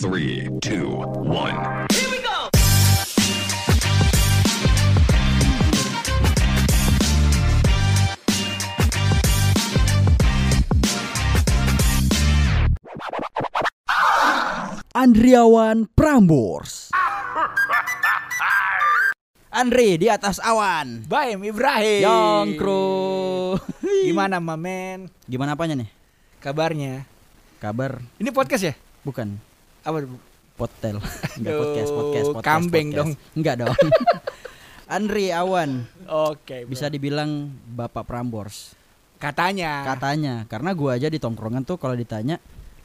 Three, two, one. Andriawan Prambors. Andri di atas awan. Baim Ibrahim. Yongkro. Gimana mamen? Gimana apanya nih? Kabarnya? Kabar? Ini podcast ya? Bukan. Apa? Potel. Enggak Aduh, podcast, podcast, podcast. kambing podcast. dong. Enggak dong. Andri Awan Oke. bro. bisa dibilang Bapak Prambors. Katanya. Katanya, karena gua aja di tongkrongan tuh kalau ditanya,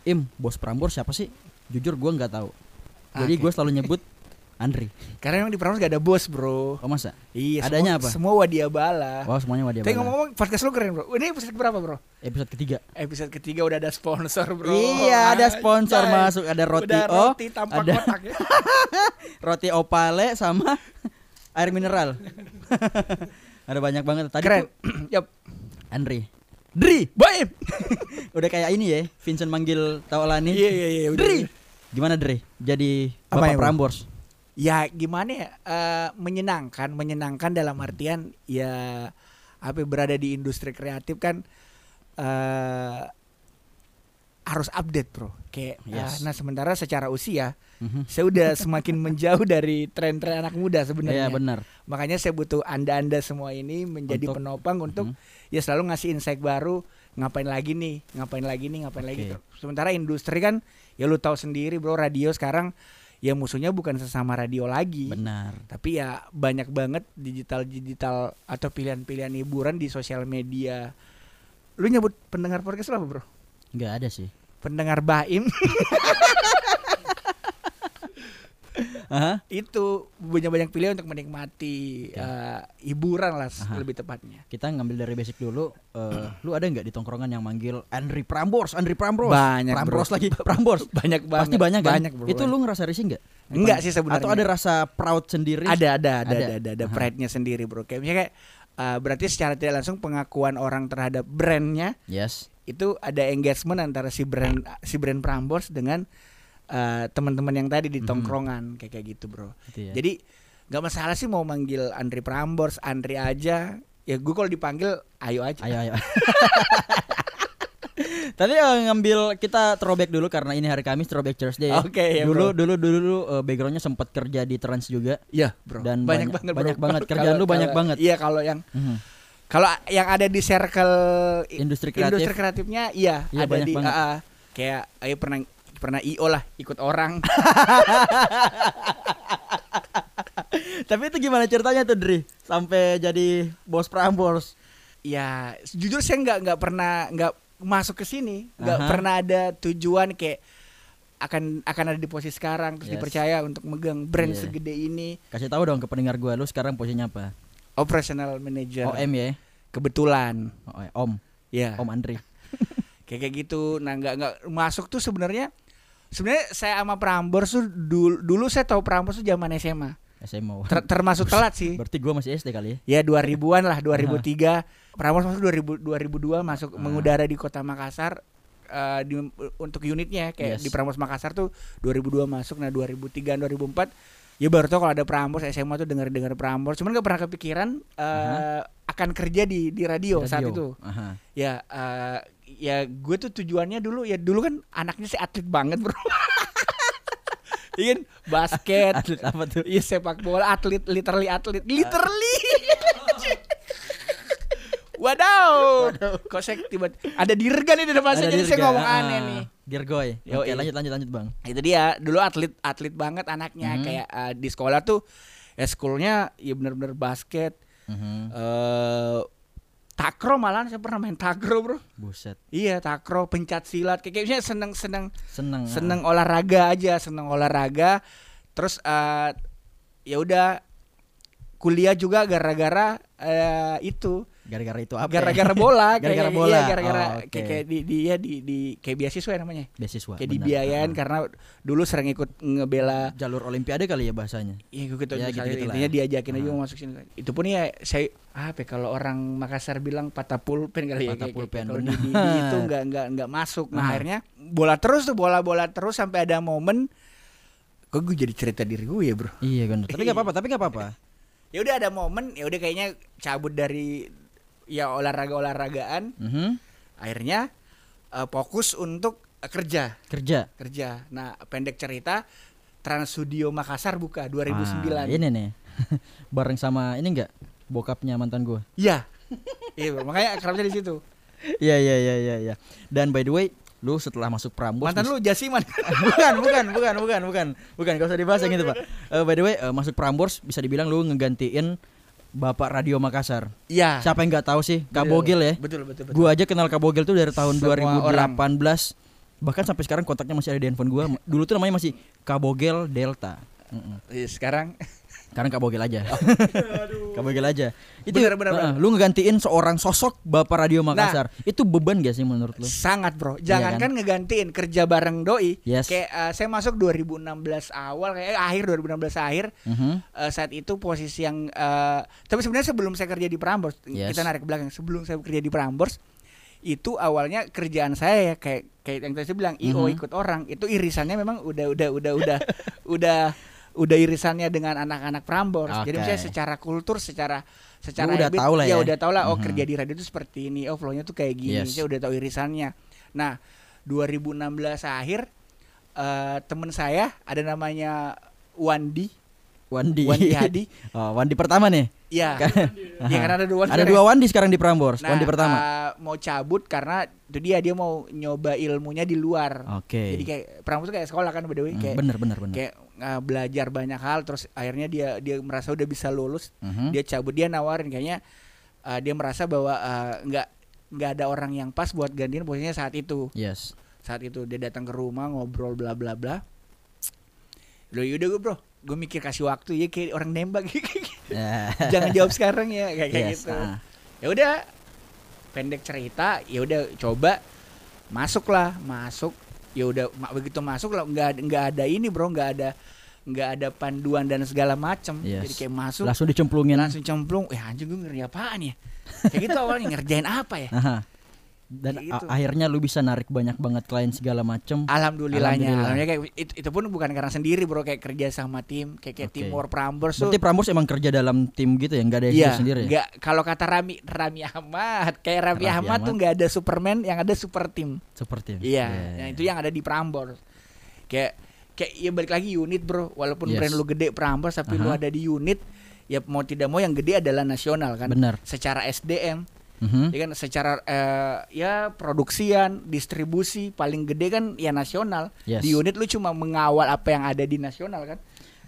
"Im, bos Prambors siapa sih?" Jujur gua nggak tahu. Jadi Oke. gue selalu nyebut Andri. Karena emang di Prambors gak ada bos bro. Oh masa? Iya. Adanya semua, apa? Semua wadiabala. Wah semuanya wadia. Tapi ngomong-ngomong podcast lu keren bro. Ini episode berapa bro? Episode ketiga. Episode ketiga udah ada sponsor bro. Iya, ada sponsor Anjay. masuk, ada roti Udah O, roti tanpa ada- kotak ya. roti opale sama air mineral. ada banyak banget. Tadi Keren. tuh Yap. Andri. Dri. Baim. Udah kayak ini ya, Vincent manggil Taolani. Iya iya iya. Dri. Gimana Dri? Jadi Apa Bapak ya, Bro? Prambors. Ya gimana ya eh, menyenangkan menyenangkan dalam artian ya apa ya, berada di industri kreatif kan eh harus update bro kayak eh, Yes. nah sementara secara usia Mhm. saya udah semakin menjauh dari tren-tren anak muda Iya sebenarnya benar. makanya saya butuh anda-anda semua ini menjadi Untuk- penopang untuk Mhm. ya selalu ngasih insight baru ngapain lagi nih ngapain lagi nih ngapain lagi Oke. sementara industri kan ya lu tahu sendiri bro radio sekarang ya musuhnya bukan sesama radio lagi Benar. tapi ya banyak banget digital digital atau pilihan-pilihan hiburan di sosial media lu nyebut pendengar podcast apa bro Enggak ada sih. pendengar baim Itu banyak banyak pilihan untuk menikmati eh, hiburan lah Aha. lebih tepatnya Kita ngambil dari basic dulu. Eh, lu ada nggak di tongkrongan yang manggil Andri Prambors, Andri Prambors? Banyak, Prambors bro. lagi, Prambors. banyak banget Pasti banyak kan? banyak bro Itu lu ngerasa risih nggak? Enggak sih sebenarnya. Atau ada rasa proud sendiri? ada ada ada Ada. ada ada, Aha. pride-nya sendiri bro kayak misalnya kayak eh, berarti secara tidak langsung pengakuan orang terhadap brandnya Yes. itu ada engagement antara si brand si brand Prambors dengan eh, teman-teman yang tadi di Mhm. tongkrongan kayak kayak gitu bro Gitu ya. jadi nggak masalah sih mau manggil Andri Prambors Andri aja ya gue kalau dipanggil ayo aja Ayo ayo. Tadi eh, ngambil kita throwback dulu karena ini hari Kamis throwback Thursday ya. Oke, ya, dulu, bro. dulu dulu dulu eh, backgroundnya sempat kerja di Trans juga. Iya bro Dan banyak, banyak- banget bro. banyak banget. Kerjaan Kalau- lu banyak kalau- banget. iya kalau yang Mhm. kalau yang ada di circle Industri kreatif. industri kreatifnya iya Iya, ada di banget. ah. kayak ayo pernah pernah io lah ikut orang Tapi itu gimana ceritanya tuh Dri? Sampai jadi bos Prambors. ya jujur saya nggak nggak pernah nggak masuk ke sini nggak Aha. pernah ada tujuan kayak akan akan ada di posisi sekarang terus Yes. dipercaya untuk megang brand Iya. segede ini Kasih tahu dong ke pendengar gua lu sekarang posisinya apa? operational manager OM ya. kebetulan Oh, eh, Om, ya Om Andri. kayak kayak gitu nah nggak nggak masuk tuh sebenarnya sebenarnya saya sama Prambors tuh dulu, dulu saya tahu Prambors tuh zaman SMA SMA. Ter- termasuk telat sih Berarti gua masih SD kali ya. ya 2000-an lah 2003 Prambors masuk 2000 2002 masuk Ah. mengudara di kota Makassar eh, di, untuk unitnya kayak Yes. di Prambors Makassar tuh 2002 masuk nah 2003 2004 ya baru tau kalau ada Prambors SMA tuh denger dengar Prambors cuman gak pernah kepikiran eh, akan kerja di di radio, saat Radio. itu Aha. ya eh, ya gue tuh tujuannya dulu ya dulu kan anaknya sih atlet banget bro Iya kan? basket Atlet apa tuh? Iya sepak bola atlet literally atlet literally. Wadaw. Kok saya tiba ada dirga nih di depan saya jadi saya ngomong Ah, aneh nih. Dirgoy. Yo, Oke, lanjut lanjut lanjut, Bang. Itu dia dulu atlet atlet banget anaknya Mhm. kayak eh, di sekolah tuh ya sekolahnya ya bener-bener basket Mhm. eh takro malahan saya pernah main takro bro Buset. iya takro pencak silat kayak kayaknya seneng seneng Seneng. ah. seneng olahraga aja seneng olahraga terus eh ya udah kuliah juga gara-gara eh, itu Gara-gara itu apa? ya? gara-gara bola kayak- Gara-gara iya, bola. gara-gara Oh, oke. kayak, kayak di dia di di kayak beasiswa ya namanya beasiswa. kayak dibiayain Ah. karena dulu sering ikut ngebela jalur olimpiade kali ya bahasanya. Iya gitu, Ya, gitu-gitu lah. intinya diajakin aja Ah. mau masuk sini. Itu pun ya saya apa ya, kalau orang Makassar bilang patah pulpen kali ya Patah kayak- pulpen, kalau di, di- di itu nggak nggak nggak masuk. Nah Ah. akhirnya bola terus tuh bola-bola terus sampai ada momen kok gue jadi cerita diri gue ya bro Iya benar. Tapi nggak apa-apa. Tapi nggak apa-apa. ya udah ada momen ya udah kayaknya cabut dari ya olahraga olahragaan Mhm. akhirnya eh, fokus untuk eh, kerja Kerja. kerja nah pendek cerita Trans Studio Makassar buka 2009 Ah, ini nih. Bareng sama ini enggak? Bokapnya mantan gua. iya iya makanya akrabnya di situ Iya iya iya iya iya. Dan by the way, lu setelah masuk Prambors mantan lu Jasiman bukan, bukan, bukan, bukan, bukan. Bukan, gak usah dibahas yang itu, Pak. Eh, by the way, eh, masuk Prambors bisa dibilang lu ngegantiin Bapak Radio Makassar. iya Siapa yang nggak tahu sih? Kabogil ya. betul betul betul Gua aja kenal Kabogil tuh dari tahun Semua 2018. Bahkan sampai sekarang kontaknya masih ada di handphone gua. Dulu tuh namanya masih Kabogel Delta. Mm-mm. Iya, sekarang Sekarang Kabogel aja. Kabogel aja. Itu Bener, bener, Heeh, bener. lu ngegantiin seorang sosok Bapak Radio Makassar. itu beban gak sih menurut lu? sangat bro Iya jangankan ngegantiin kerja bareng doi Yes. kayak eh, saya masuk 2016 awal kayak eh, akhir 2016 akhir Mhm. eh, saat itu posisi yang eh, tapi sebenarnya sebelum saya kerja di Prambors Yes. kita narik ke belakang sebelum saya kerja di Prambors itu awalnya kerjaan saya ya kayak kayak yang tadi saya bilang io Mhm. ikut orang itu irisannya memang udah udah udah udah udah udah irisannya dengan anak-anak Prambors jadi Oke. misalnya secara kultur secara secara Lu udah habit, tahu lah ya. udah tahu lah oh Mhm. kerja di radio itu seperti ini oh flow-nya tuh kayak gini Yes. saya udah tahu irisannya nah 2016 akhir eh temen saya ada namanya Wandi Wandi. Wandi Hadi Oh, Wandi pertama nih. Iya. Kan- Iya karena ada dua Ada dua Wandi sekarang di Prambors. Nah, Wandi pertama. eh, mau cabut karena itu dia dia mau nyoba ilmunya di luar. Oke. Jadi kayak Prambors tuh kayak sekolah kan by the way Hmm, kayak bener bener bener. kayak eh, belajar banyak hal terus akhirnya dia dia merasa udah bisa lulus, Mhm. dia cabut dia nawarin kayaknya eh, dia merasa bahwa eh, nggak nggak ada orang yang pas buat gantiin posisinya saat itu. Yes. Saat itu dia datang ke rumah ngobrol bla bla bla. Loh yaudah gue bro, gue mikir kasih waktu ya kayak orang nembak Ya. jangan jawab sekarang ya kayak Yes, gitu ah. ya udah pendek cerita ya udah coba masuk lah masuk ya udah ma- begitu masuk lah nggak nggak ada ini bro nggak ada nggak ada panduan dan segala macam Yes. jadi kayak masuk Langsung dicemplungin. langsung cemplung eh anjing gue ngeri apaan ya kayak gitu awalnya ngerjain apa ya Aha. Dan Kayak gitu. akhirnya lu bisa narik banyak banget klien segala macem. Alhamdulillahnya, Alhamdulillah. alhamdulillah kayak itu, itu pun bukan karena sendiri bro kayak kerja sama tim kayak kayak Oke. timur Prambors tuh Berarti Prambors emang kerja dalam tim gitu ya, nggak ada Iya, sendiri. ya? nggak kalau kata Rami Rami Ahmad kayak Rami, Raffi Ahmad, tuh Ahmad. nggak ada Superman yang ada super tim. Seperti Iya, Iya, yang iya. itu yang ada di Prambors. Kayak kayak ya balik lagi unit bro, walaupun Yes. brand lu gede Prambors tapi lu Aha. ada di unit, ya mau tidak mau yang gede adalah nasional kan. Benar. Secara SDM, Mhm. ya kan secara eh, ya produksian, distribusi paling gede kan ya nasional. Yes. Di unit lu cuma mengawal apa yang ada di nasional kan.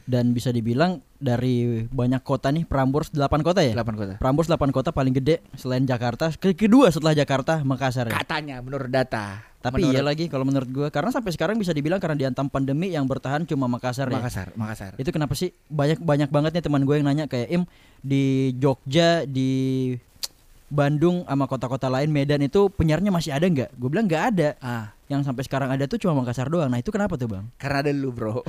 Dan bisa dibilang dari banyak kota nih Prambors 8 kota ya? 8 kota. Prambors 8 kota paling gede selain Jakarta. Ke kedua setelah Jakarta Makassar ya. Katanya menurut data. Tapi menurut iya lagi kalau menurut gua karena sampai sekarang bisa dibilang karena diantam pandemi yang bertahan cuma Makassar, ya. Makassar, Makassar. Itu kenapa sih banyak banyak banget nih teman gue yang nanya kayak Im di Jogja di Bandung sama kota-kota lain Medan itu penyiarnya masih ada nggak? Gue bilang nggak ada. Ah, Yang sampai sekarang ada tuh cuma Makassar doang. Nah itu kenapa tuh bang? karena ada lu bro.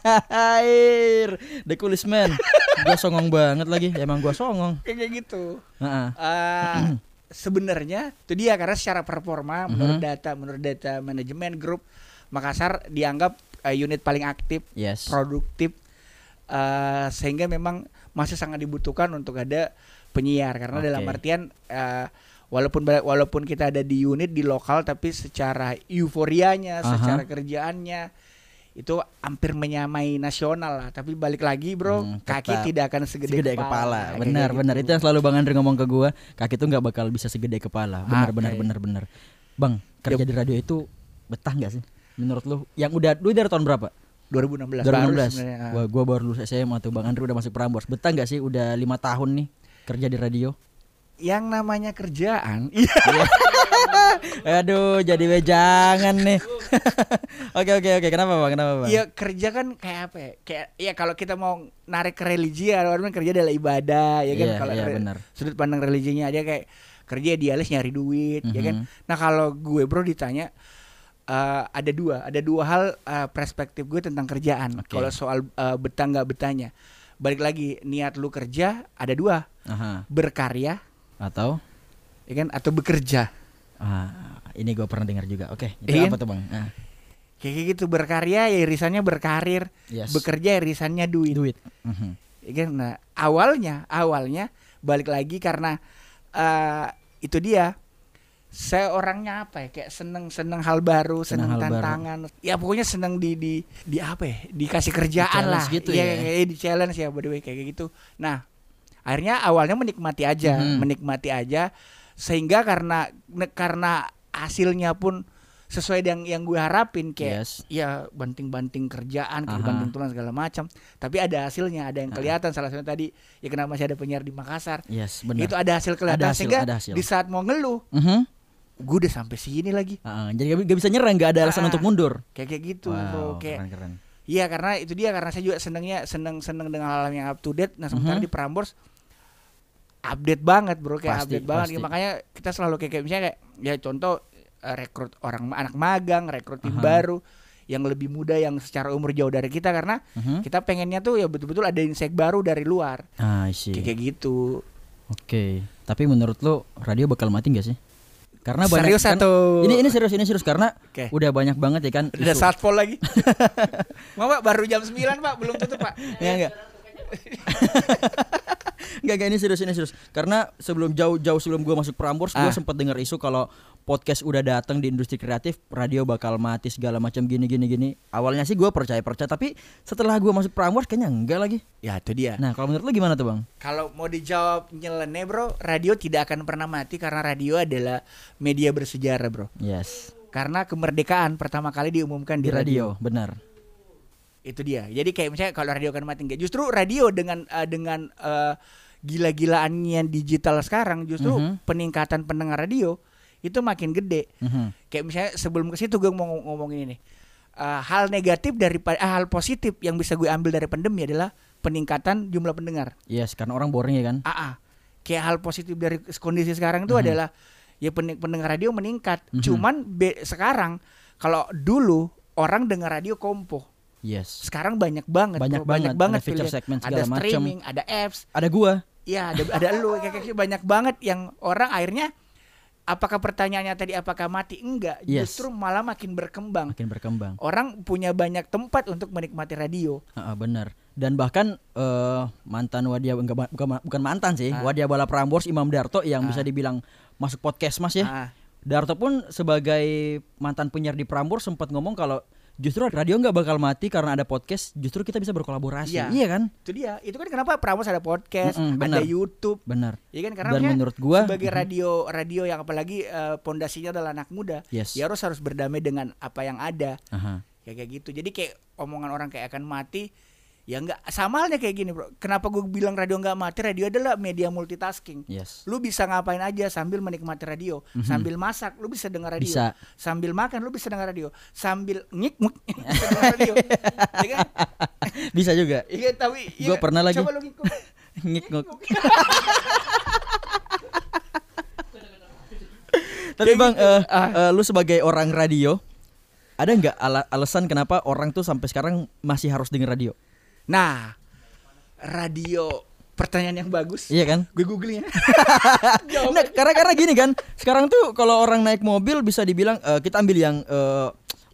Air, the coolest man. gua songong banget lagi. Emang gua songong. kayak gitu. Heeh. Eh, sebenarnya itu dia karena secara performa Mhm. menurut data menurut data manajemen grup Makassar dianggap eh, unit paling aktif, Yes. produktif eh, sehingga memang masih sangat dibutuhkan untuk ada penyiar karena Oke. dalam artian eh, walaupun walaupun kita ada di unit di lokal tapi secara euforianya, Aha. secara kerjaannya itu hampir menyamai nasional lah tapi balik lagi bro Hmm, kaki tetap tidak akan segede, segede kepala. Kayak Benar, gitu. benar. Itu yang selalu Bang Andri ngomong ke gua, kaki tuh nggak bakal bisa segede kepala. Benar, Oke. benar, benar, benar. Bang, kerja di radio itu betah nggak sih? Menurut lu? Yang udah lu dari tahun berapa? 2016 baru 2016. sebenarnya. ah. Wah, gua baru lulus SMA tuh. Bang Andri udah masuk Prambors. Betah nggak sih udah lima tahun nih kerja di radio? yang namanya kerjaan iya Aduh, jadi wejangan nih. Oke, oke, oke. Kenapa, Bang? Kenapa, Bang? Iya kerja kan kayak apa ya? Kayak ya kalau kita mau narik ke religi ya kerja adalah ibadah ya kan Iya, kalau iya, re- benar. sudut pandang religinya aja kayak kerja idealis nyari duit ya kan. Mhm. Nah kalau gue bro ditanya eh, ada dua ada dua hal eh, perspektif gue tentang kerjaan. Oke. Kalau soal eh, betah nggak betahnya balik lagi niat lu kerja ada dua Aha. berkarya Atau ya kan atau bekerja. ah, ini gua pernah dengar juga. Oke, itu Iya apa kan? tuh, Bang? Ah. kayak gitu berkarya ya irisannya berkarir Yes. bekerja irisannya duit, duit. Mhm. Ya kan? nah awalnya awalnya balik lagi karena eh itu dia saya orangnya apa ya kayak seneng seneng hal baru Seneng seneng, hal baru. tantangan ya pokoknya seneng di di di apa ya dikasih kerjaan challenge lah gitu Iya, ya. kayak di challenge ya by the way kayak gitu nah akhirnya awalnya menikmati aja Mhm. menikmati aja sehingga karena karena hasilnya pun sesuai dengan yang gue harapin kayak Yes. ya banting-banting kerjaan, Aha. banting tulang segala macam. Tapi ada hasilnya, ada yang kelihatan. Salah satunya tadi ya kenapa masih ada penyiar di Makassar. Yes, benar. Itu ada hasil kelihatan Ada hasil, sehingga ada hasil. di saat mau ngeluh, Mhm. Gue udah sampai sini lagi. Ah, jadi gak, gak bisa nyerang, gak ada alasan Ah. untuk mundur. Kayak kayak gitu, wow, bro. Kayak keren keren. Iya karena itu dia karena saya juga senengnya seneng seneng dengan hal yang up to date. Nah sementara Mhm. di Prambors update banget bro kayak Pasti, update banget. pasti. Ya, makanya kita selalu kayak, kayak misalnya kayak ya contoh eh, rekrut orang anak magang, rekrut tim Aha. baru yang lebih muda yang secara umur jauh dari kita karena Mhm. kita pengennya tuh ya betul-betul ada insek baru dari luar Ah, kayak kayak gitu. Oke, tapi menurut lo radio bakal mati gak sih? Karena banyak Serius kan- atau ini ini serius ini serius karena Oke. udah banyak banget ya kan. Udah isu. satpol lagi. Mau Pak baru jam 9 Pak belum tutup Pak. Enggak enggak. Enggak enggak ini serius ini serius. Karena sebelum jauh-jauh sebelum gua masuk Prambors gua Ah. sempat dengar isu kalau podcast udah datang di industri kreatif, radio bakal mati segala macam gini gini gini. Awalnya sih gua percaya-percaya tapi setelah gua masuk Prambors kayaknya enggak lagi. Ya itu dia. Nah, kalau menurut lo gimana tuh, Bang? Kalau mau dijawab nyeleneh bro, radio tidak akan pernah mati karena radio adalah media bersejarah bro. Yes. Karena kemerdekaan pertama kali diumumkan di, Di radio, benar. Itu dia. Jadi kayak misalnya kalau radio akan mati enggak. Justru radio dengan eh, dengan eh, gila-gilaannya digital sekarang justru Mhm. peningkatan pendengar radio itu makin gede. Mhm. Kayak misalnya sebelum ke situ gue mau ngom- ngomongin ini. Eh, hal negatif daripada eh, hal positif yang bisa gue ambil dari pandemi adalah peningkatan jumlah pendengar. Yes, karena orang boring ya kan. AA. ah. Kayak hal positif dari kondisi sekarang itu Mhm. adalah ya pen- pendengar radio meningkat. Mhm. Cuman be- sekarang kalau dulu orang dengar radio kompo. Yes. Sekarang banyak banget. Banyak bro. banget. banget Ada feature pilihan. segmen Ada segala macam. streaming, ada apps. Ada gua. Iya, ada ada lu kayak banyak banget yang orang akhirnya apakah pertanyaannya tadi apakah mati? Enggak, Yes. justru malah makin berkembang. Makin berkembang. Orang punya banyak tempat untuk menikmati radio. Ah, ah, benar. Dan bahkan eh, mantan Wadia enggak bukan, bukan mantan sih, Ah. Wadia Bala Prambors Imam Darto yang Ah. bisa dibilang masuk podcast Mas ya. Ah, Darto pun sebagai mantan penyiar di Prambors sempat ngomong kalau justru radio nggak bakal mati karena ada podcast, justru kita bisa berkolaborasi. Iya. kan? itu dia. Itu kan kenapa Pramos ada podcast, Mm-mm, ada benar. YouTube. Benar. Ya kan karena Dan menurut gua sebagai mhm, radio radio yang apalagi eh, pondasinya adalah anak muda, Yes. ya harus harus berdamai dengan apa yang ada. aha. Kayak kayak gitu. Jadi kayak omongan orang kayak akan mati ya enggak sama halnya kayak gini, Bro. Kenapa gue bilang radio enggak mati? Radio adalah media multitasking. Yes. Lu bisa ngapain aja sambil menikmati radio, Mhm. sambil masak lu bisa dengar radio, Bisa. sambil makan lu bisa dengar radio, sambil ngik ngik bisa dengar radio. ya kan? Bisa juga. Iya, tapi Gua iya, pernah lagi. Coba lu ngikut. Ngik-ngok. Tapi Bang, eh, eh, lu sebagai orang radio, ada nggak ala- alasan kenapa orang tuh sampai sekarang masih harus denger radio? Nah, radio pertanyaan yang bagus. Iya kan? Gue googling ya. Nah, karena karena gini kan, sekarang tuh kalau orang naik mobil bisa dibilang eh, kita ambil yang eh,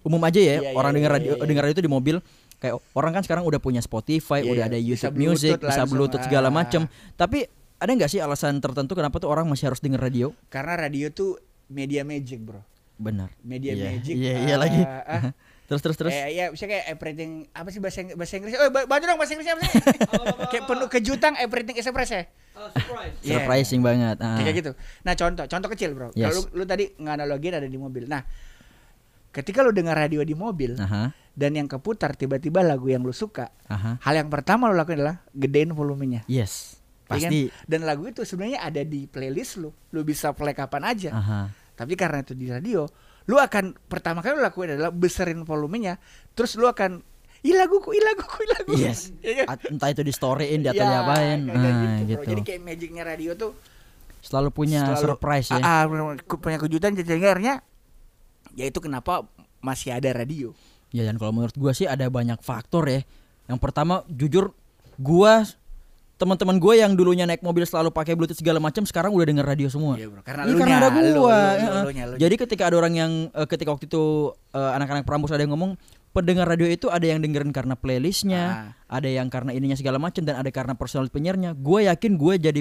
umum aja ya, Iya, iya, orang iya, dengar iya, radio iya. dengar radio itu di mobil. Kayak orang kan sekarang udah punya Spotify, Iya, udah iya. ada Bisa YouTube Music, Bluetooth bisa Bluetooth segala ah. macam. Tapi ada nggak sih alasan tertentu kenapa tuh orang masih harus denger radio? Karena radio tuh media magic, Bro. Benar. Media Iya, magic. Iya, iya eh, lagi. ah, terus terus terus. Eh, ya bisa kayak everything apa sih bahasa bahasa Inggris? Oh, ba- bantu dong bahasa Inggrisnya apa sih? kayak penuh kejutan everything is surprise ya. Iya. Surprising banget. Ah. Kayak gitu. Nah, contoh, contoh kecil, Bro. Yes. Kalau lu, lu tadi nganalogin ada di mobil. Nah, ketika lu dengar radio di mobil Aha, dan yang keputar tiba-tiba lagu yang lu suka, aha. hal yang pertama lu lakuin adalah gedein volumenya. Yes. Iya kan? Pasti. Dan lagu itu sebenarnya ada di playlist lu. Lu bisa play kapan aja. Aha. Tapi karena itu di radio, lu akan pertama kali lu lakuin adalah beserin volumenya, terus lu akan ih laguku, ih laguku, ih laguku. Yes. Kan? Entah itu di storyin di atau Ya, diapain. kayak Ah, gitu, bro. gitu. Jadi kayak magicnya radio tuh Selalu punya selalu- surprise ya. Ah, bener-bener punya kejutan jadi akhirnya ya itu kenapa masih ada radio. Ya dan kalau menurut gua sih ada banyak faktor ya. Yang pertama jujur gua teman-teman gue yang dulunya naik mobil selalu pakai bluetooth segala macam sekarang udah denger radio semua. Iya, bro. Karena elunya, karena ada ya. elunya, elunya. Jadi ketika ada orang yang eh, ketika waktu itu eh, anak-anak Prambors ada yang ngomong pendengar radio itu ada yang dengerin karena playlistnya, ada yang karena ininya segala macam dan ada karena personal penyiarnya. Gue yakin gue jadi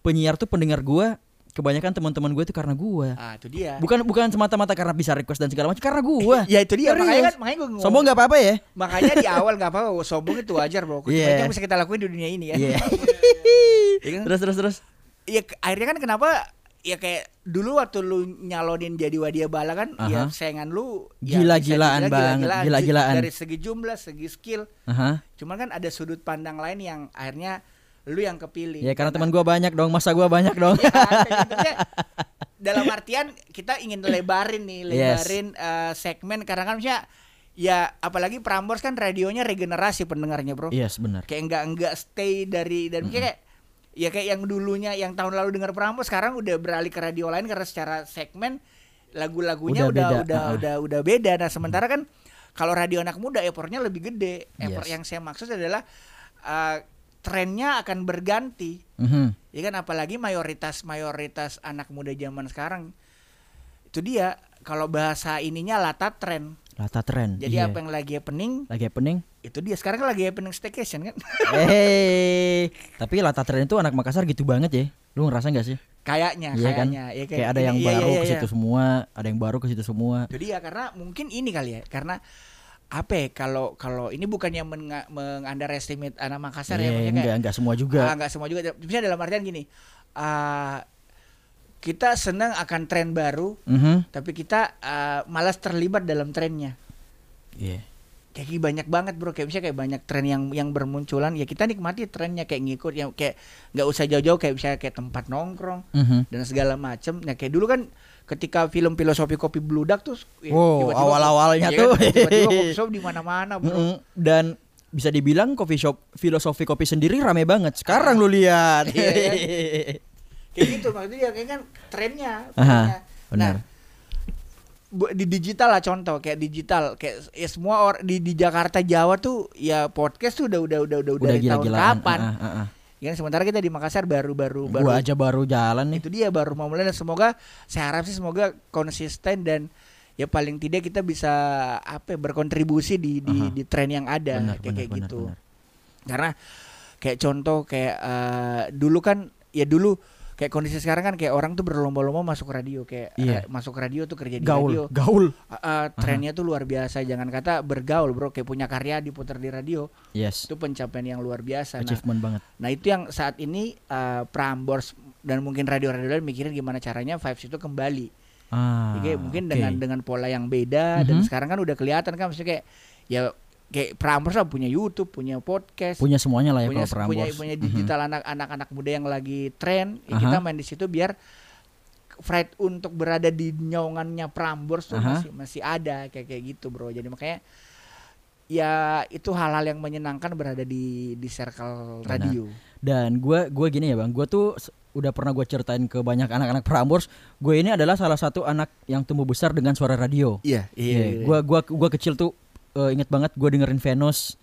penyiar tuh pendengar gue kebanyakan teman-teman gue itu karena gue. Ah, itu dia. Bukan bukan semata-mata karena bisa request dan segala macam karena gue. Ya itu dia Serius. makanya kan makanya gue Sombong nggak apa-apa ya? Makanya di awal nggak apa-apa sombong itu wajar bro. Iya. Itu yang bisa kita lakuin di dunia ini ya. Iya. Iya kan? terus terus terus. Iya ke- akhirnya kan kenapa ya kayak dulu waktu lu nyalonin jadi wadia bala kan ya Aha. saingan lu ya Gila-gilaan bisa dibilang banget, gila-gilaan. gila-gilaan. dari segi jumlah segi skill Aha. cuman kan ada sudut pandang lain yang akhirnya lu yang kepilih Ya karena teman gue banyak dong, masa gue banyak dong. Ya, dalam artian kita ingin lebarin nih Yes. lebarin eh, segmen karena kan maksudnya ya apalagi Prambors kan radionya regenerasi pendengarnya bro Yes benar. kayak enggak enggak stay dari dan kayak ya kayak yang dulunya yang tahun lalu dengar Prambors sekarang udah beralih ke radio lain karena secara segmen lagu-lagunya Udah udah beda, udah ah. udah udah beda nah sementara kan kalau radio anak muda effortnya lebih gede effort Yes. yang saya maksud adalah eh, trennya akan berganti Mhm. ya kan apalagi mayoritas mayoritas anak muda zaman sekarang itu dia kalau bahasa ininya lata tren Lata tren. jadi iya. apa yang lagi happening lagi happening? itu dia sekarang kan lagi happening staycation kan Hei, tapi Lata tren itu anak Makassar gitu banget ya. Lu ngerasa nggak sih? kayaknya Iya kan? kayaknya ya Kayak ada ini, yang iya, baru iya, ke iya. situ semua, ada yang baru ke situ semua. itu dia karena mungkin ini kali ya karena apa ya kalau kalau ini bukannya menga- mengunderestimate anak Makassar ya Iya, maksudnya enggak kayak, enggak semua juga. ah, nggak semua juga misalnya dalam artian gini ah, kita senang akan tren baru Mhm. tapi kita ah, malas terlibat dalam trennya Iya. Kayak banyak banget bro kayak misalnya kayak banyak tren yang yang bermunculan ya kita nikmati trennya kayak ngikut yang kayak nggak usah jauh-jauh kayak misalnya kayak tempat nongkrong Mhm. dan segala macem nah kayak dulu kan ketika film filosofi kopi bludak tuh ya, Wow, awal-awalnya iya tuh. tiba-tiba kopi shop di mana-mana bro Mm-mm. Dan bisa dibilang coffee shop filosofi kopi sendiri rame banget. Sekarang lu lihat. Iya, kayak gitu maksudnya kayak kan trennya, Aha, trennya. benar. nah di digital lah contoh kayak digital kayak ya semua orang di di Jakarta Jawa tuh ya podcast tuh udah udah udah udah, Udah dari tahun gila-gilaan. kapan Ah, ah, ah. ya sementara kita di Makassar baru-baru baru Gua aja baru jalan nih. itu dia baru mau mulai dan semoga saya harap sih semoga konsisten dan ya paling tidak kita bisa apa ya, berkontribusi di di, Aha. di tren yang ada Benar, kayak, benar, kayak benar, gitu benar. karena kayak contoh kayak eh, dulu kan ya dulu kayak kondisi sekarang kan kayak orang tuh berlomba-lomba masuk radio kayak Iya. eh, masuk radio tuh kerja di radio Gaul, gaul. Eh, eh, trennya tuh luar biasa jangan kata bergaul bro kayak punya karya diputar di radio Yes. itu pencapaian yang luar biasa nah Achievement banget. Nah itu yang saat ini eh, Prambors dan mungkin radio-radio lain mikirin gimana caranya Vibes itu kembali. Ah. Jadi mungkin oke. dengan dengan pola yang beda dan Mhm. sekarang kan udah kelihatan kan maksudnya kayak ya kayak Prambors lah punya YouTube, punya podcast, punya semuanya lah ya punya kalau punya, Prambors. punya digital anak anak-anak muda yang lagi tren. Ya kita main di situ biar Fred untuk berada di nyaungannya Prambors tuh masih masih ada kayak kayak gitu bro. Jadi makanya ya itu hal-hal yang menyenangkan berada di di circle Benar. radio. Dan gua gua gini ya bang, gua tuh udah pernah gue ceritain ke banyak anak-anak Prambors. Gue ini adalah salah satu anak yang tumbuh besar dengan suara radio. Iya, Iya, gua gua gua kecil tuh eh, inget banget gue dengerin Venus.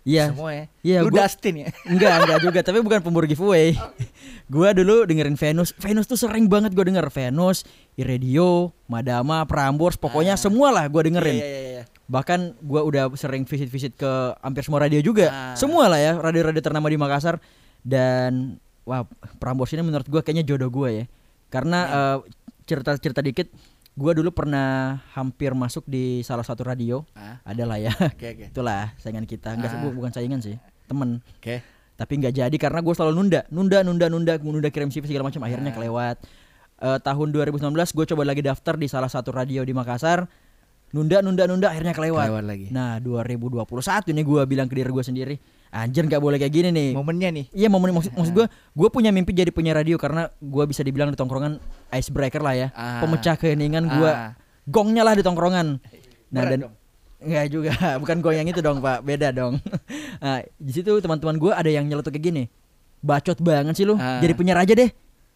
Iya, semua ya. iya Lu gua Dustin ya. enggak enggak juga, tapi bukan pemburu giveaway. gua dulu dengerin Venus. Venus tuh sering banget gue denger Venus, Radio, Madama, Prambors, pokoknya Ah. semua lah gue dengerin. Iya, iya, iya. Bahkan gua udah sering visit-visit ke hampir semua radio juga. Ah. Semua lah ya, radio-radio ternama di Makassar dan wah, Prambors ini menurut gua kayaknya jodoh gua ya. Karena eh, cerita-cerita dikit, gua dulu pernah hampir masuk di salah satu radio. Ah, Adalah ya. Oke, oke. Itulah saingan kita. Enggak Ah. bu- bukan saingan sih, temen. Oke. Tapi nggak jadi karena gue selalu nunda, nunda, nunda, nunda, nunda kirim CV segala macam. Akhirnya Ah. kelewat. Eh, tahun 2019 gue coba lagi daftar di salah satu radio di Makassar. Nunda, nunda, nunda, akhirnya kelewat. Kelewat lagi. Nah 2021 nih gue bilang ke diri gue sendiri, anjir nggak boleh kayak gini nih. Momennya nih. Iya momen maksud, maksud gue, gue punya mimpi jadi punya radio karena gue bisa dibilang di tongkrongan icebreaker lah ya, Ah. pemecah keheningan gue, Ah. gongnya lah di tongkrongan. Nah Berat dan dong. Enggak juga, bukan gong yang itu dong pak, beda dong. Nah, di situ teman-teman gue ada yang nyeletuk kayak gini, bacot banget sih lu, Ah. jadi penyiar aja deh.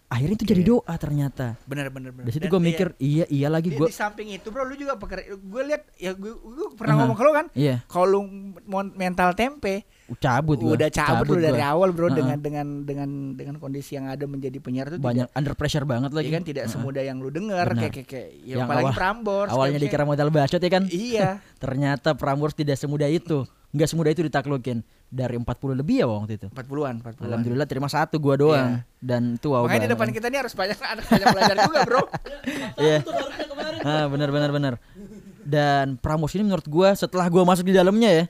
Akhirnya itu jadi doa ternyata bener bener bener dari situ gue mikir iya iya lagi di, gue di samping itu bro lu juga pekerja gue lihat ya gue, pernah Aha. ngomong ke lu kan iya kalau lu mental tempe cabut gua. udah cabut, lu dari gua. awal bro Heeh. dengan dengan dengan dengan kondisi yang ada menjadi penyiar tuh banyak under pressure banget tidak, lagi ya kan tidak Heeh. semudah yang lu dengar Benar. kayak kayak, kayak ya Yang apalagi awal- Prambors awalnya dikira modal bacot ya kan iya ternyata Prambors tidak semudah itu nggak semudah itu ditaklukin dari 40 lebih ya waktu itu 40-an 40-an Alhamdulillah terima satu gua doang dan itu wow Makanya di depan kita nih harus banyak ada banyak belajar juga, Bro. Iya. Ah, benar benar benar. Dan Pramos ini menurut gua setelah gua masuk di dalamnya ya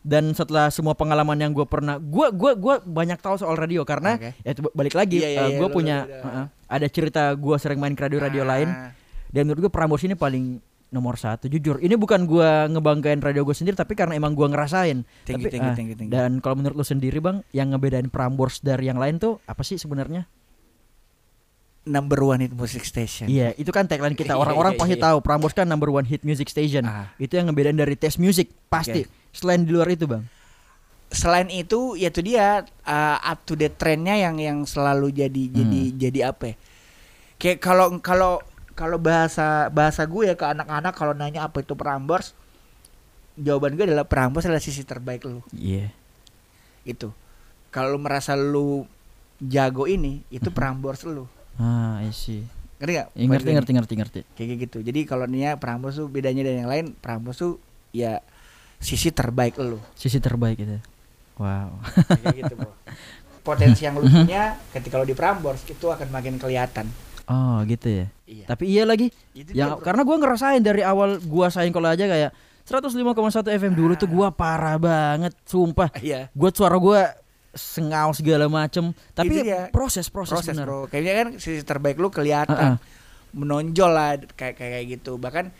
dan setelah semua pengalaman yang gua pernah gua gua gua banyak tahu soal radio karena Oke. ya balik lagi Iya, iya, eh, iya, gua lu- punya eh, ada cerita gua sering main ke radio-radio Ah. lain dan menurut gua Prambors ini paling nomor satu jujur ini bukan gua ngebanggain radio gue sendiri tapi karena emang gua ngerasain Thank you, tapi, thank you, ah, thank you, thank you. dan kalau menurut lu sendiri bang yang ngebedain Prambors dari yang lain tuh apa sih sebenarnya Number one hit music station. Iya, itu kan tagline kita. Iya, Orang-orang iya, pasti iya. tahu Prambors kan number one hit music station. Ah. Itu yang ngebedain dari test music pasti. Selain di luar itu, Bang. Selain itu, ya itu dia uh, up to date trendnya yang yang selalu jadi jadi Hmm. jadi apa? ya? Kayak kalau kalau kalau bahasa bahasa gue ya ke anak-anak kalau nanya apa itu Prambors, jawaban gue adalah Prambors adalah sisi terbaik lu. Iya. Itu. Kalau lu merasa lu jago ini, itu. Prambors lu. Ah, I see. Ngerti gak? Ya, ngerti, ngerti, ngerti, ngerti. kayak gitu jadi kalau nia Prambors tuh bedanya dari yang lain Prambors tuh ya sisi terbaik lu Sisi terbaik itu. Wow. kayak gitu bro potensi yang lu punya ketika lo di Prambors itu akan makin kelihatan Oh, gitu ya. iya Tapi iya lagi. itu Ya, dia, karena gua ngerasain dari awal gua saing kalau aja kayak 105,1 FM dulu tuh gua parah banget, sumpah. iya Gua suara gua sengau segala macem tapi dia. proses proses, proses bener. bro kayaknya kan sisi terbaik lu kelihatan Ah, ah. menonjol lah kayak kayak gitu bahkan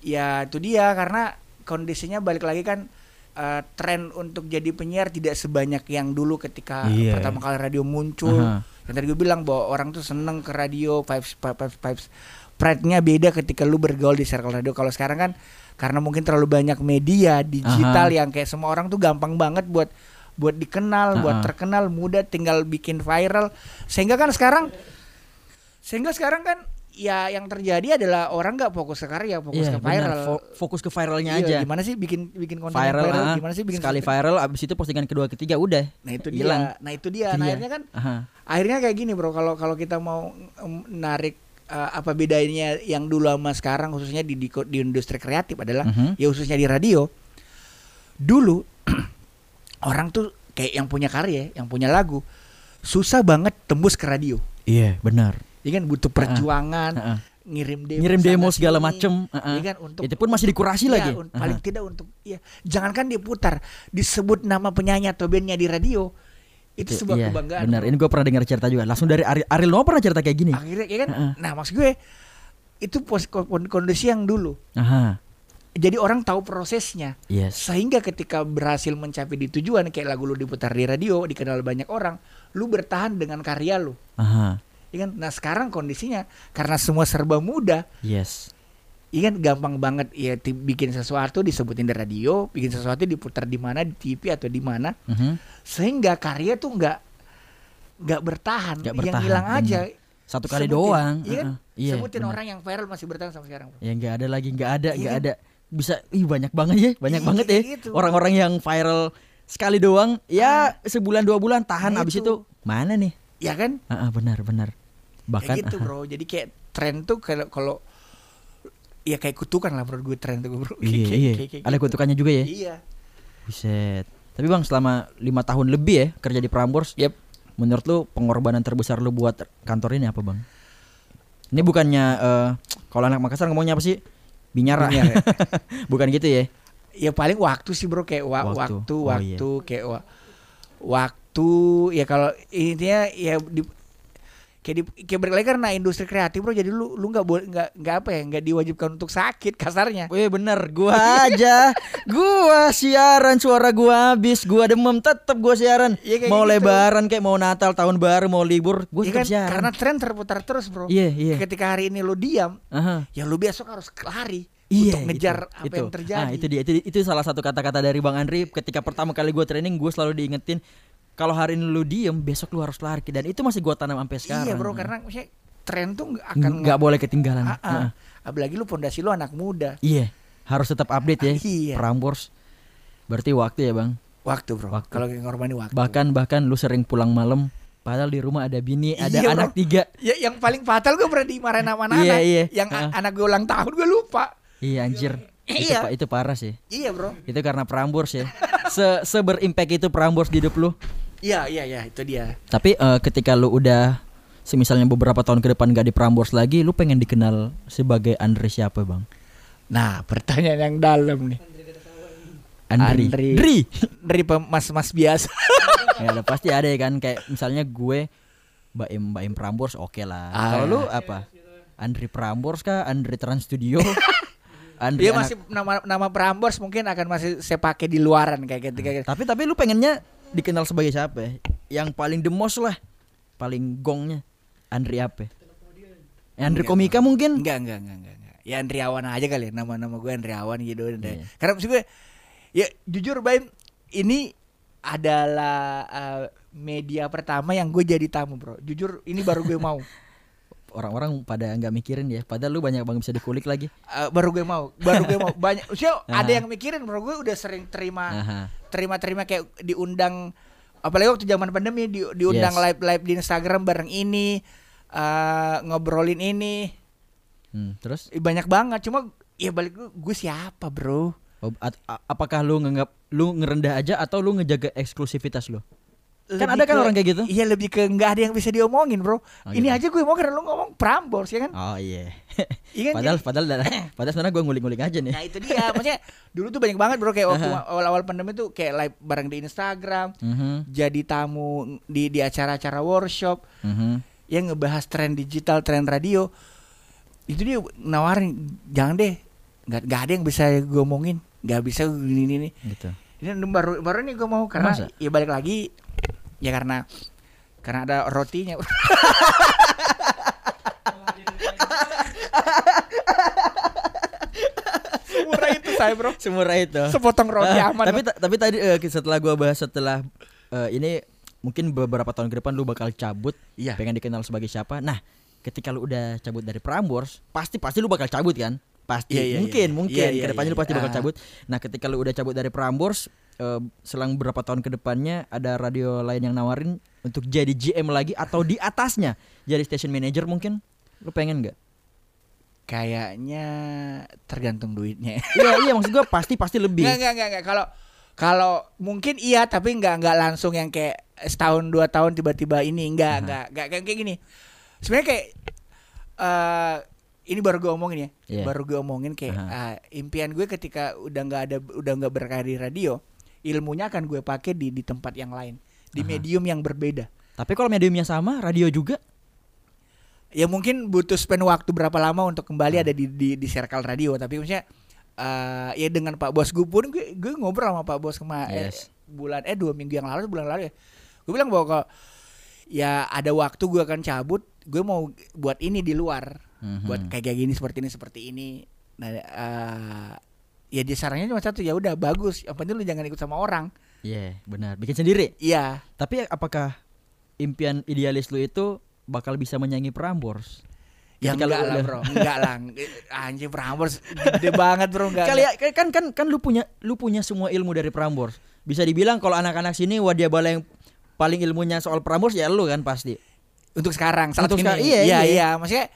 ya itu dia karena kondisinya balik lagi kan eh, tren untuk jadi penyiar tidak sebanyak yang dulu ketika Iya. pertama kali radio muncul Aha. Yang tadi gue bilang bahwa orang tuh seneng ke radio vibes vibes vibes pride-nya beda ketika lu bergaul di circle radio kalau sekarang kan karena mungkin terlalu banyak media digital Aha. yang kayak semua orang tuh gampang banget buat buat dikenal, buat Aha. terkenal, mudah tinggal bikin viral. Sehingga kan sekarang sehingga sekarang kan ya yang terjadi adalah orang nggak fokus ke karya, fokus Iya, ke viral. Fo- fokus ke viralnya Iya, aja. Gimana sih bikin bikin konten viral, viral? ah. Gimana sih bikin sekali viral abis itu postingan kedua ketiga udah Nah, itu hilang. dia. Nah, itu dia. Nah, akhirnya kan Aha. akhirnya kayak gini bro kalau kalau kita mau narik eh, apa bedanya yang dulu sama sekarang khususnya di di, di industri kreatif adalah Mhm. ya khususnya di radio dulu orang tuh kayak yang punya karya yang punya lagu susah banget tembus ke radio iya benar ya kan? Butuh perjuangan Heeh. ngirim demo ngirim demo segala macem. heeh. ya kan? Untuk itu pun masih dikurasi Iya, lagi. un- paling Aha. tidak untuk ya jangankan diputar disebut nama penyanyi atau bandnya di radio itu, sebuah iya, kebanggaan. benar. Ini gue pernah dengar cerita juga. Langsung dari Ari- Ariel Noah pernah cerita kayak gini. Akhirnya ya kan? Heeh. nah maksud gue itu pos kon- kondisi yang dulu. Aha. jadi orang tahu prosesnya. Yes. Sehingga ketika berhasil mencapai di tujuan kayak lagu lu diputar di radio dikenal banyak orang lu bertahan dengan karya lu. Aha. Ya kan nah sekarang kondisinya karena semua serba mudah yes ya kan gampang banget ya bikin sesuatu disebutin di radio bikin sesuatu diputar di mana di TV atau di mana Mhm. sehingga karya tuh nggak nggak bertahan yang bertahan, hilang bener. aja satu kali Sebutin, doang iya kan? Heeh. iya sebutin benar. orang yang viral masih bertahan sampai sekarang ya nggak ada lagi nggak ada Iya nggak kan? ada bisa ih banyak banget ya banyak Iya, banget ya gitu. orang-orang yang viral sekali doang ya sebulan dua bulan tahan Nah, abis itu. itu mana nih ya kan Ah, ah, benar benar bahkan kayak gitu bro jadi kayak tren tuh kalau kalau ya kayak kutukan lah menurut gue tren tuh bro iya Kayak- iya kayak- kayak ada gitu. kutukannya juga ya iya Buset. Tapi bang selama lima tahun lebih ya kerja di Prambors. Yep. Menurut lu pengorbanan terbesar lu buat kantor ini apa bang? Ini bukannya eh, kalau anak Makassar ngomongnya apa sih? Binyara. Binyara. Bukan gitu ya? ya paling waktu sih bro kayak wa- Waktu. waktu Oh, waktu, iya. kayak wa- waktu ya kalau intinya ya di kayak di kayak balik lagi karena industri kreatif bro jadi lu lu nggak boleh nggak nggak apa ya nggak diwajibkan untuk sakit kasarnya Wih bener, gua aja, gua siaran suara gua habis, gua demam tetep gua siaran. Kayak mau gitu. lebaran kayak mau Natal, tahun baru, mau libur, gua Ya kan siaran. karena tren terputar terus bro Iya iya. ketika hari ini lu diam Aha. ya lu besok harus lari Iya, untuk ngejar itu, apa itu. yang terjadi Ah, itu dia. Itu, itu salah satu kata-kata dari Bang Andri ketika pertama kali gue training gue selalu diingetin kalau hari ini lu diem besok lu harus lari dan itu masih gua tanam sampai sekarang Iya bro, karena maksudnya tren tuh akan nggak boleh ketinggalan Ah, ah. Heeh. Apalagi lu pondasi lu anak muda. iya harus tetap update ya Iya. Prambors berarti waktu ya bang Waktu bro. Waktu. Kalau ngorbanin waktu. bahkan bahkan lu sering pulang malam padahal di rumah ada bini ada Iya, bro. anak tiga Ya, yang paling fatal gue pernah dimarahin sama anak. Iya, iya. Yang a- Ah. anak gue ulang tahun gue lupa. iya anjir itu, Iya. pa- itu parah sih Iya bro. itu karena Prambors ya se seberimpact itu Prambors di hidup lu Iya iya iya itu dia. Tapi eh, ketika lu udah semisalnya beberapa tahun ke depan gak di Prambors lagi, lu pengen dikenal sebagai Andre siapa, Bang? Nah pertanyaan yang dalam nih. Andri. Andri. Dri. Dari mas-mas biasa. ya ada pasti ada ya kan kayak misalnya gue Baim Baim Prambors oke lah. Ah. Kalau lu apa? Andri Prambors kah? Andri Trans Studio? Andri Dia anak- masih nama nama Prambors mungkin akan masih saya pakai di luaran kayak gitu kayak gitu. Tapi tapi lu pengennya dikenal sebagai siapa? ya? Yang paling the most lah. Paling gongnya Andri apa? Ya, Andri Enggak, Komika mungkin? Enggak enggak enggak enggak. enggak. Ya Andriawan aja kali ya nama-nama gue Andriawan gitu. Iya. Karena maksud gue ya jujur Baim ini adalah eh, media pertama yang gue jadi tamu bro. Jujur ini baru gue mau. Orang-orang pada nggak mikirin ya. Padahal lu banyak banget bisa dikulik lagi. Eh, baru gue mau, baru gue mau banyak. Usia ada yang mikirin bro gue udah sering terima terima-terima kayak diundang apalagi waktu zaman pandemi di, diundang Yes. live live di Instagram bareng ini eh, ngobrolin ini Hmm, terus banyak banget cuma ya balik gue, gue siapa bro oh, apakah lu nganggap lu ngerendah aja atau lu ngejaga eksklusivitas lu? Kan ada kan ke- orang kayak gitu? iya lebih ke nggak ada yang bisa diomongin bro Oh, ini gitu. aja gue mau karena lu ngomong Prambors ya kan Oh iya. Iya kan, padahal padahal padahal sebenarnya gue ngulik-ngulik aja nih. nah itu dia maksudnya dulu tuh banyak banget bro kayak waktu awal-awal pandemi tuh kayak live bareng di Instagram Mhm, jadi tamu di di acara-acara workshop mhm. yang ngebahas tren digital, tren radio. Itu dia nawarin, jangan deh, nggak nggak ada yang bisa gue omongin, nggak bisa gini ini nih. Gitu. Ini baru baru ini gue mau karena Masa? ya balik lagi ya karena karena ada rotinya. Semurah itu saya bro, Semurah itu. sepotong roti Ah, aman. tapi tapi tadi eh, setelah gua bahas setelah eh, ini mungkin beberapa tahun ke depan lu bakal cabut, Iya. pengen dikenal sebagai siapa. Nah, ketika lu udah cabut dari Prambors, pasti pasti lu bakal cabut kan? Pasti. Iya, iya, mungkin, iya. mungkin Iya, iya, ke depannya iya, lu pasti bakal iya. cabut. Nah, ketika lu udah cabut dari Prambors, eh, selang beberapa tahun ke depannya ada radio lain yang nawarin untuk jadi GM lagi atau di atasnya jadi station manager mungkin. Lu pengen nggak? Kayaknya tergantung duitnya. iya, iya maksud gua pasti pasti lebih. Enggak enggak enggak. Kalau kalau mungkin iya tapi enggak enggak langsung yang kayak setahun dua tahun tiba-tiba ini enggak Aha. enggak enggak kayak gini. Sebenarnya kayak eh ini baru gue omongin ya. Iya. Baru gue omongin kayak Aha. eh, impian gue ketika udah nggak ada udah nggak berkarir di radio, ilmunya akan gue pakai di di tempat yang lain, di Aha. medium yang berbeda. Tapi kalau mediumnya sama, radio juga. Ya mungkin butuh spend waktu berapa lama untuk kembali ada di di, di circle radio, tapi maksudnya eh ya dengan Pak Bos gue pun gue, gue ngobrol sama Pak Bos kemarin Yes. bulan eh dua minggu yang lalu bulan lalu ya gue bilang bahwa kalau ya ada waktu gue akan cabut gue mau buat ini di luar Mhm. buat kayak kayak gini seperti ini seperti ini nah eh, ya dia sarannya cuma satu ya udah bagus yang penting lu jangan ikut sama orang Iya, benar. Bikin sendiri. iya Tapi apakah impian idealis lu itu bakal bisa menyaingi Prambors? ya Ketika enggak lah udah- bro enggak lah anjing Prambors gede banget bro enggak Kali ya, kan kan kan lu punya lu punya semua ilmu dari Prambors. Bisa dibilang kalau anak-anak sini wadia bala yang paling ilmunya soal Prambors ya lu kan pasti. untuk sekarang saat Untuk ini sekarang, iya, iya, iya. iya maksudnya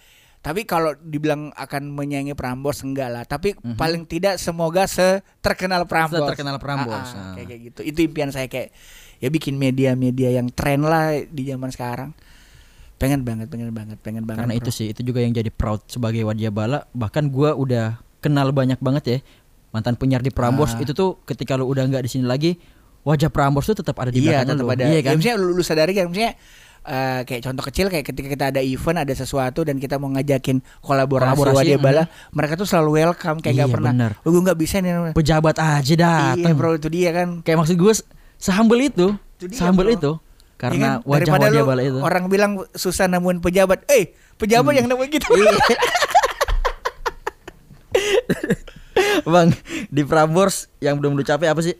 tapi kalau dibilang akan menyaingi Prambors enggak lah tapi Mhm. paling tidak semoga seterkenal Prambors Terkenal Prambors. Ah, ah, Ah. kayak kayak gitu itu impian saya kayak ya bikin media-media yang tren lah di zaman sekarang pengen banget pengen banget pengen banget Karena itu sih itu juga yang jadi proud sebagai wadia bala. Bahkan gua udah kenal banyak banget ya mantan penyiar di Prambors Ah. itu tuh ketika lu udah nggak di sini lagi wajah Prambors tuh tetap ada di iya belakang tetap lu. ada Iya ya, kan? maksudnya lu, lu sadari kan maksudnya eh, kayak contoh kecil kayak ketika kita ada event ada sesuatu dan kita mau ngajakin kolaborasi, Kolaborasi, wadia bala mhm. mereka tuh selalu welcome kayak Iya, pernah bener. lu nggak bisa nih Pejabat aja datang. iya bro itu dia kan Kayak maksud gue sehambel itu, Itu dia, sehambel bro. itu karena kan? Daripada wajah-wajah lu bala itu. Orang bilang susah nemuin pejabat. Eh, pejabat Hmm. yang nemuin gitu. Bang, di Prambors yang belum lu capai apa sih?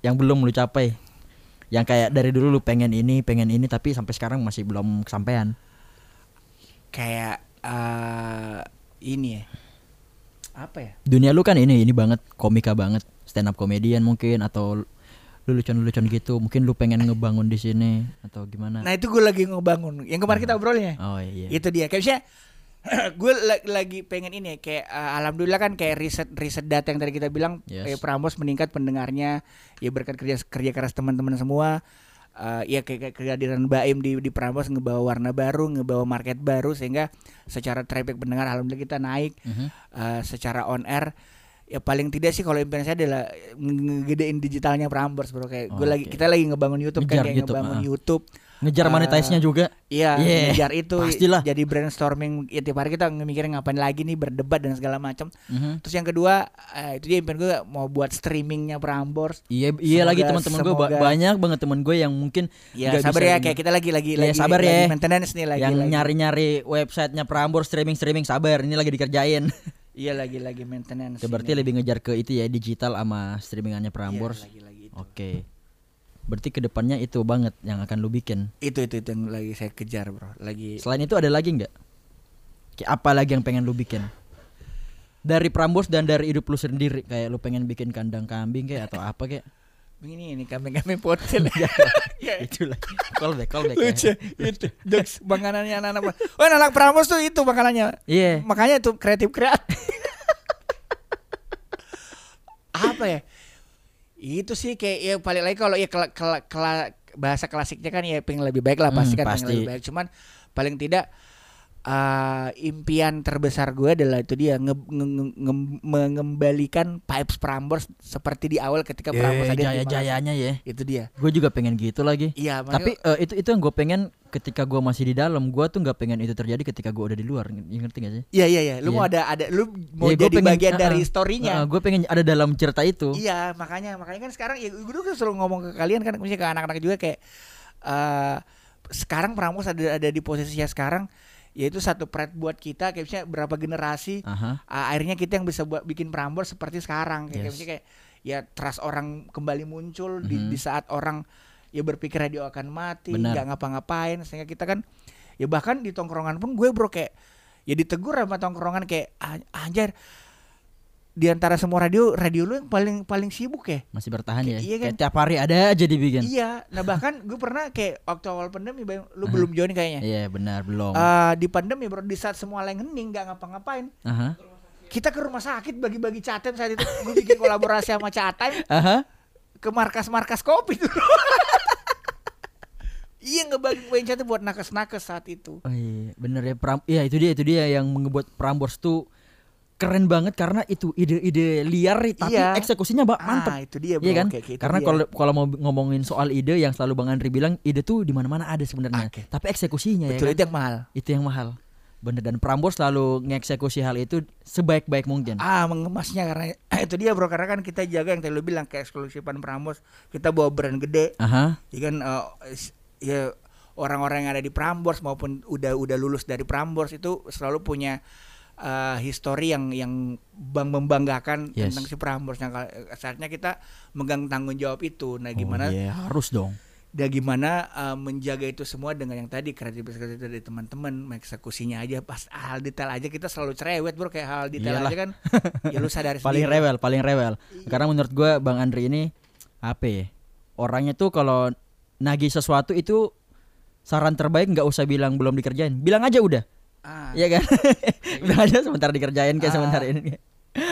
Yang belum lu capai. Yang kayak dari dulu lu pengen ini, pengen ini tapi sampai sekarang masih belum kesampaian. Kayak eh ini ya. Apa ya? Dunia lu kan ini ini banget, komika banget, stand up comedian mungkin atau lu lucu-lucuan gitu. Mungkin lu pengen ngebangun di sini atau gimana? Nah, itu gue lagi ngebangun. Yang kemarin kita obrolnya. Oh iya. Itu dia. Kayak misalnya gue la- lagi pengen ini ya, kayak eh, alhamdulillah kan kayak riset riset data yang tadi kita bilang Yes. kayak Prambors meningkat pendengarnya ya berkat kerja kerja keras teman-teman semua Eh, ya kayak, kehadiran Baim di di Prambors ngebawa warna baru ngebawa market baru sehingga secara traffic pendengar alhamdulillah kita naik Mhm. Eh, secara on air ya paling tidak sih kalau impian saya adalah nge- ngegedein digitalnya Prambors bro kayak gue lagi Oke. kita lagi ngebangun YouTube Ngejar kan kayak YouTube, ngebangun ah. YouTube Ngejar Eh, monetize-nya juga. Iya, Yeah, ngejar itu pastilah. jadi brainstorming ya tiap hari kita ngemikirin ngapain lagi nih berdebat dan segala macam. Mhm. Terus yang kedua eh, itu dia impian gue mau buat streamingnya Prambors. Iya iya lagi Semoga- teman-teman gue banyak banget teman gue yang mungkin Ya nggak sabar ya kayak kita lagi lagi Iya, lagi sabar lagi ya. maintenance nih lagi yang lagi. nyari-nyari websitenya Prambors streaming streaming sabar ini lagi dikerjain. Iya lagi lagi maintenance. Ya, berarti ini. lebih ngejar ke itu ya digital sama streamingannya Iya, Prambors. lagi lagi itu. Oke. Berarti ke depannya itu banget yang akan lu bikin. Itu itu itu yang lagi saya kejar, Bro. Lagi Selain itu ada lagi nggak? Kayak apa lagi yang pengen lu bikin? Dari Prambors dan dari hidup lu sendiri kayak lu pengen bikin kandang kambing kayak atau apa kayak? ini ini kami-kami potel. Ya, itu lagi. Call back, call back. ya. Lucu itu jokes makanannya anak-anak. Oh, anak Prambors tuh itu makanannya. Iya. Makanya itu kreatif kreatif. Apa ya? Itu sih kayak ya paling lagi kalau ya kela- kela- kela- bahasa klasiknya kan ya pengen lebih baik lah pasti Hmm, kan pasti. pengen lebih baik. Cuman paling tidak eh, impian terbesar gue adalah itu dia nge- nge- nge- nge- mengembalikan pipes Prambors seperti di awal ketika Prambors Eh, ada di jaya-jayanya ya. Itu dia. Gue juga pengen gitu lagi. Iya, Tapi eh, itu itu yang gue pengen ketika gue masih di dalam, gue tuh nggak pengen itu terjadi ketika gue udah di luar. Ng- Ngerti gak sih? Iya iya iya, lu Iya. mau ada ada lu mau gua jadi pengen- bagian uh-uh, dari historinya. gue pengen ada dalam cerita itu. Iya, makanya makanya kan sekarang ya gue dulu selalu ngomong ke kalian kan misalnya ke anak-anak juga kayak eh sekarang Prambors ada ada di posisinya sekarang yaitu satu pride buat kita kayak misalnya berapa generasi Aha. uh, akhirnya kita yang bisa buat bikin Prambors seperti sekarang kayak, kayak Yes. kayak ya trust orang kembali muncul di, Mhm. di saat orang ya berpikir radio akan mati nggak ngapa-ngapain sehingga kita kan ya bahkan di tongkrongan pun gue bro kayak ya ditegur sama tongkrongan kayak "Ah, anjir di antara semua radio radio lu yang paling paling sibuk ya Masih bertahan ya. Kayak- iya kan? Kayak tiap hari ada aja dibikin. iya nah bahkan gue pernah kayak waktu awal pandemi Bang, lu belum join kayaknya Iya benar belum. Eh, di pandemi bro di saat semua lain hening nggak ngapa-ngapain Aha. kita ke rumah sakit bagi-bagi catem saat itu gue bikin kolaborasi sama catem Aha. ke markas-markas kopi dulu iya ngebagi catem buat nakes-nakes saat itu Oh iya, bener ya Pram. Iya itu dia itu dia yang membuat Prambors tuh keren banget karena itu ide-ide liar tapi Iya. eksekusinya ba- mantep. ah itu dia bro Iya kan? kayak gitu Karena kalau kalau mau ngomongin soal ide yang selalu Bang Andri bilang ide tuh di mana-mana ada sebenarnya. Oke. Tapi eksekusinya betul ya kan? itu yang mahal itu yang mahal. Bener dan Prambors selalu ngeksekusi hal itu sebaik-baik mungkin. ah mengemasnya karena itu dia bro karena kan kita jaga yang tadi lu bilang keeksklusifan Prambors kita bawa brand gede Aha. ya kan s- ya orang-orang yang ada di Prambors maupun udah udah lulus dari Prambors itu selalu punya eh, histori yang yang bang membanggakan Yes. tentang si Prambors. Nah, kal- saatnya kita megang tanggung jawab itu. Nah, gimana Oh, iya, harus dong. dan gimana eh, menjaga itu semua dengan yang tadi kreativitas kreativitas dari teman-teman, eksekusinya aja pas hal detail aja kita selalu cerewet bro kayak hal detail Iyalah. aja kan. ya lu sadar paling sendiri. rewel, paling rewel. Karena menurut gua Bang Andri ini apa ya? Orangnya tuh kalau nagih sesuatu itu saran terbaik nggak usah bilang belum dikerjain. Bilang aja udah. Ah, Iya kan? Bilang aja sebentar dikerjain kayak Ah. sebentar ini.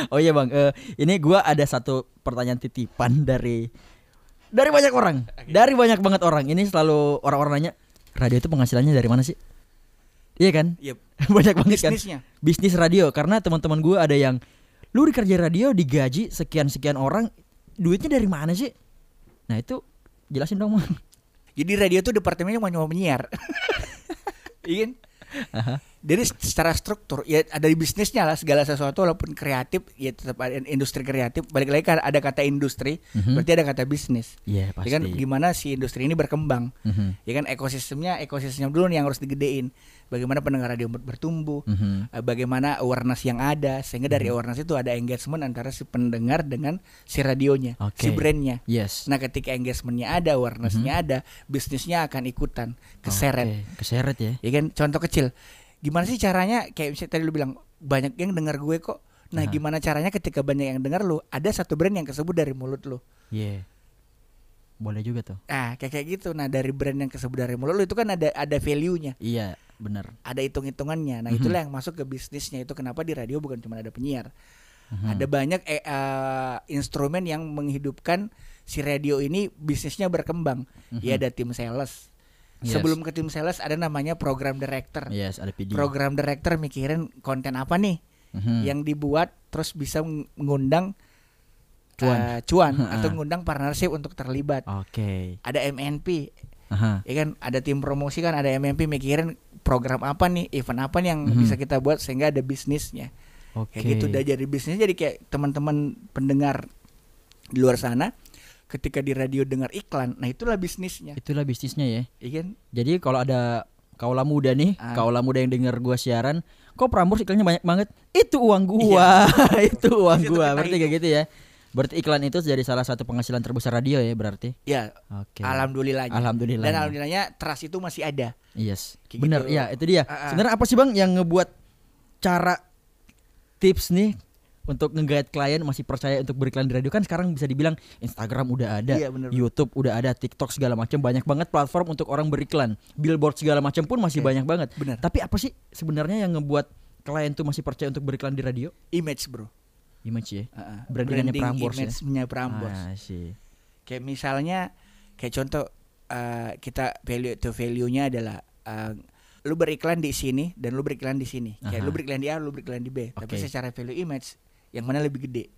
Oh iya Bang, eh, ini gua ada satu pertanyaan titipan dari dari banyak orang. Dari banyak banget orang. Ini selalu orang-orang nanya, radio itu penghasilannya dari mana sih? Iya kan? Yep. banyak banget kan Bisnisnya. bisnis radio karena teman-teman gue ada yang lu dikerja radio digaji sekian sekian orang duitnya dari mana sih nah itu jelasin dong Mang. Jadi radio tuh departemennya cuma mau menyiar. Iya kan? Aha. Jadi secara struktur ya ada di bisnisnya lah segala sesuatu walaupun kreatif ya tetap ada industri kreatif. Balik lagi kan ada kata industri, Mhm. berarti ada kata bisnis. Iya, Ya pasti. kan gimana si industri ini berkembang. Mhm. Ya kan ekosistemnya ekosistem dulu nih yang harus digedein. Bagaimana pendengar radio ber- bertumbuh, Mhm. eh, bagaimana awareness yang ada sehingga dari awareness itu ada engagement antara si pendengar dengan si radionya, Oke. si brandnya. Yes. Nah ketika engagementnya ada, awarenessnya ada, bisnisnya akan ikutan keseret. Oke, Keseret ya. Ya kan contoh kecil. Gimana sih caranya kayak misalnya tadi lu bilang banyak yang dengar gue kok. Nah, Aha. gimana caranya ketika banyak yang dengar lu, ada satu brand yang kesebut dari mulut lu. Iya. Boleh juga tuh. Ah, kayak kayak gitu. Nah, dari brand yang kesebut dari mulut lu itu kan ada ada value-nya, Iya, benar. ada hitung-hitungannya. Nah, Mhm. itulah yang masuk ke bisnisnya. Itu kenapa di radio bukan cuma ada penyiar. Mhm. Ada banyak eh, eh, instrumen yang menghidupkan si radio ini bisnisnya berkembang. Mhm. Ya ada tim sales. Yes. Sebelum ke tim sales ada namanya program director. Yes, ada PD. Program director mikirin konten apa nih Mhm. yang dibuat terus bisa meng- mengundang Cuan. eh, cuan Ah. atau mengundang partnership untuk terlibat. Oke. Ada MNP, Aha. ya kan? Ada tim promosi kan, ada MNP mikirin program apa nih, event apa nih yang Mhm. bisa kita buat sehingga ada bisnisnya. Oke. Kayak gitu udah jadi bisnis jadi kayak teman-teman pendengar di luar sana ketika di radio dengar iklan, nah itulah bisnisnya. Itulah bisnisnya ya. Iya kan? Jadi kalau ada kaula muda nih, Ah. kaula muda yang dengar gua siaran, kok Prambors iklannya banyak banget? Itu uang gua, itu uang gua. Berarti kayak gitu ya. Berarti iklan itu jadi salah satu penghasilan terbesar radio ya berarti. Ya, Oke. alhamdulillah. Alhamdulillah. Dan alhamdulillahnya trust itu masih ada. Yes. Kayak Benar, gitu. ya itu dia. Ah, ah. Sebenarnya apa sih Bang yang ngebuat cara tips nih untuk nge-guide klien masih percaya untuk beriklan di radio kan sekarang bisa dibilang Instagram udah ada, Iya, bener, bener. YouTube udah ada, TikTok segala macam banyak banget platform untuk orang beriklan. Billboard segala macam pun masih Oke. banyak banget. Benar. Tapi apa sih sebenarnya yang ngebuat klien tuh masih percaya untuk beriklan di radio? Image, Bro. Image ya. Brandingannya Prambors ya? image-nya Prambors. Ah, sih. Kayak misalnya kayak contoh uh, kita value to value-nya adalah uh, lu beriklan di sini dan lu beriklan di sini. Kayak Aha. lu beriklan di A, lu beriklan di B. Tapi Oke. secara value image yang mana lebih gede?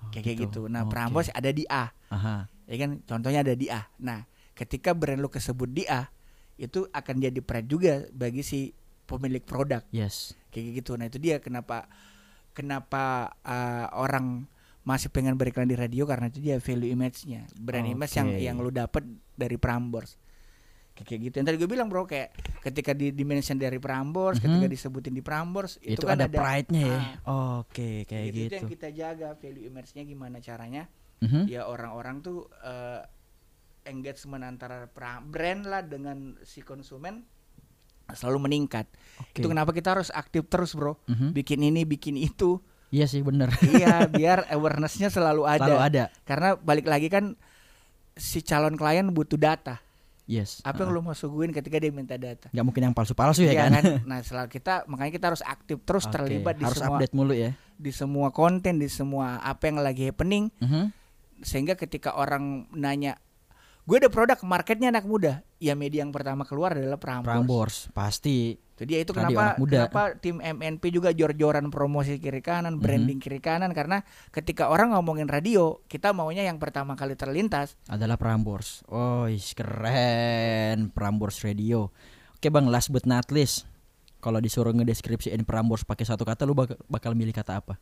Oh, kayak kayak gitu. Nah, Oke. Prambors ada di A. Aha. Ya kan contohnya ada di A. Nah, ketika brand lu kesebut di A, itu akan jadi pride juga bagi si pemilik produk Yes. kayak gitu. Nah, itu dia kenapa kenapa uh, orang masih pengen beriklan di radio karena itu dia value image-nya. Brand image yang yang lu dapat dari Prambors. Kayak gitu. Yang tadi gue bilang, Bro, kayak ketika di dimension dari Prambors, Mhm. ketika disebutin di Prambors, itu, Itu, kan ada, pride-nya ya. Ah, Oke, kayak gitu. gitu. Itu yang kita jaga value image-nya gimana caranya Mhm. ya orang-orang tuh eh, engagement antara brand lah dengan si konsumen selalu meningkat. Oke. Itu kenapa kita harus aktif terus, Bro. Mhm. Bikin ini, bikin itu. Iya sih bener. iya, biar awareness-nya selalu ada. Selalu ada. Karena balik lagi kan si calon klien butuh data. Yes. Apa yang lu mau suguhin ketika dia minta data? nggak mungkin yang palsu-palsu ya Iya kan? Nah, selalu kita makanya kita harus aktif terus Oke, terlibat di harus semua update mulu ya. di semua konten, di semua apa yang lagi happening Mhm. sehingga ketika orang nanya gue ada produk marketnya anak muda ya media yang pertama keluar adalah Prambors, Prambors pasti. jadi itu Radio kenapa anak muda. kenapa tim MNP juga jor-joran promosi kiri kanan Mhm. branding kiri kanan karena ketika orang ngomongin radio kita maunya yang pertama kali terlintas adalah Prambors. Oh, is keren Prambors Radio. Oke bang, last but not least, kalau disuruh ngedeskripsiin Prambors pakai satu kata, lu bak- bakal milih kata apa?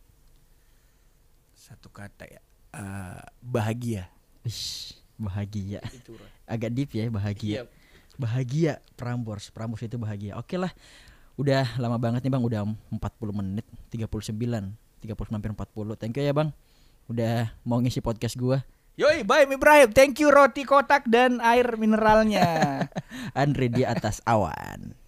satu kata ya eh, bahagia Ish, bahagia. Agak deep ya bahagia. Iya. Bahagia Prambors. Prambors itu bahagia. Oke lah. Udah lama banget nih Bang, udah 40 menit, 39, 39 hampir 40. Thank you ya Bang. Udah mau ngisi podcast gua. Yoi, bye Ibrahim. Thank you roti kotak dan air mineralnya. Andre di atas awan.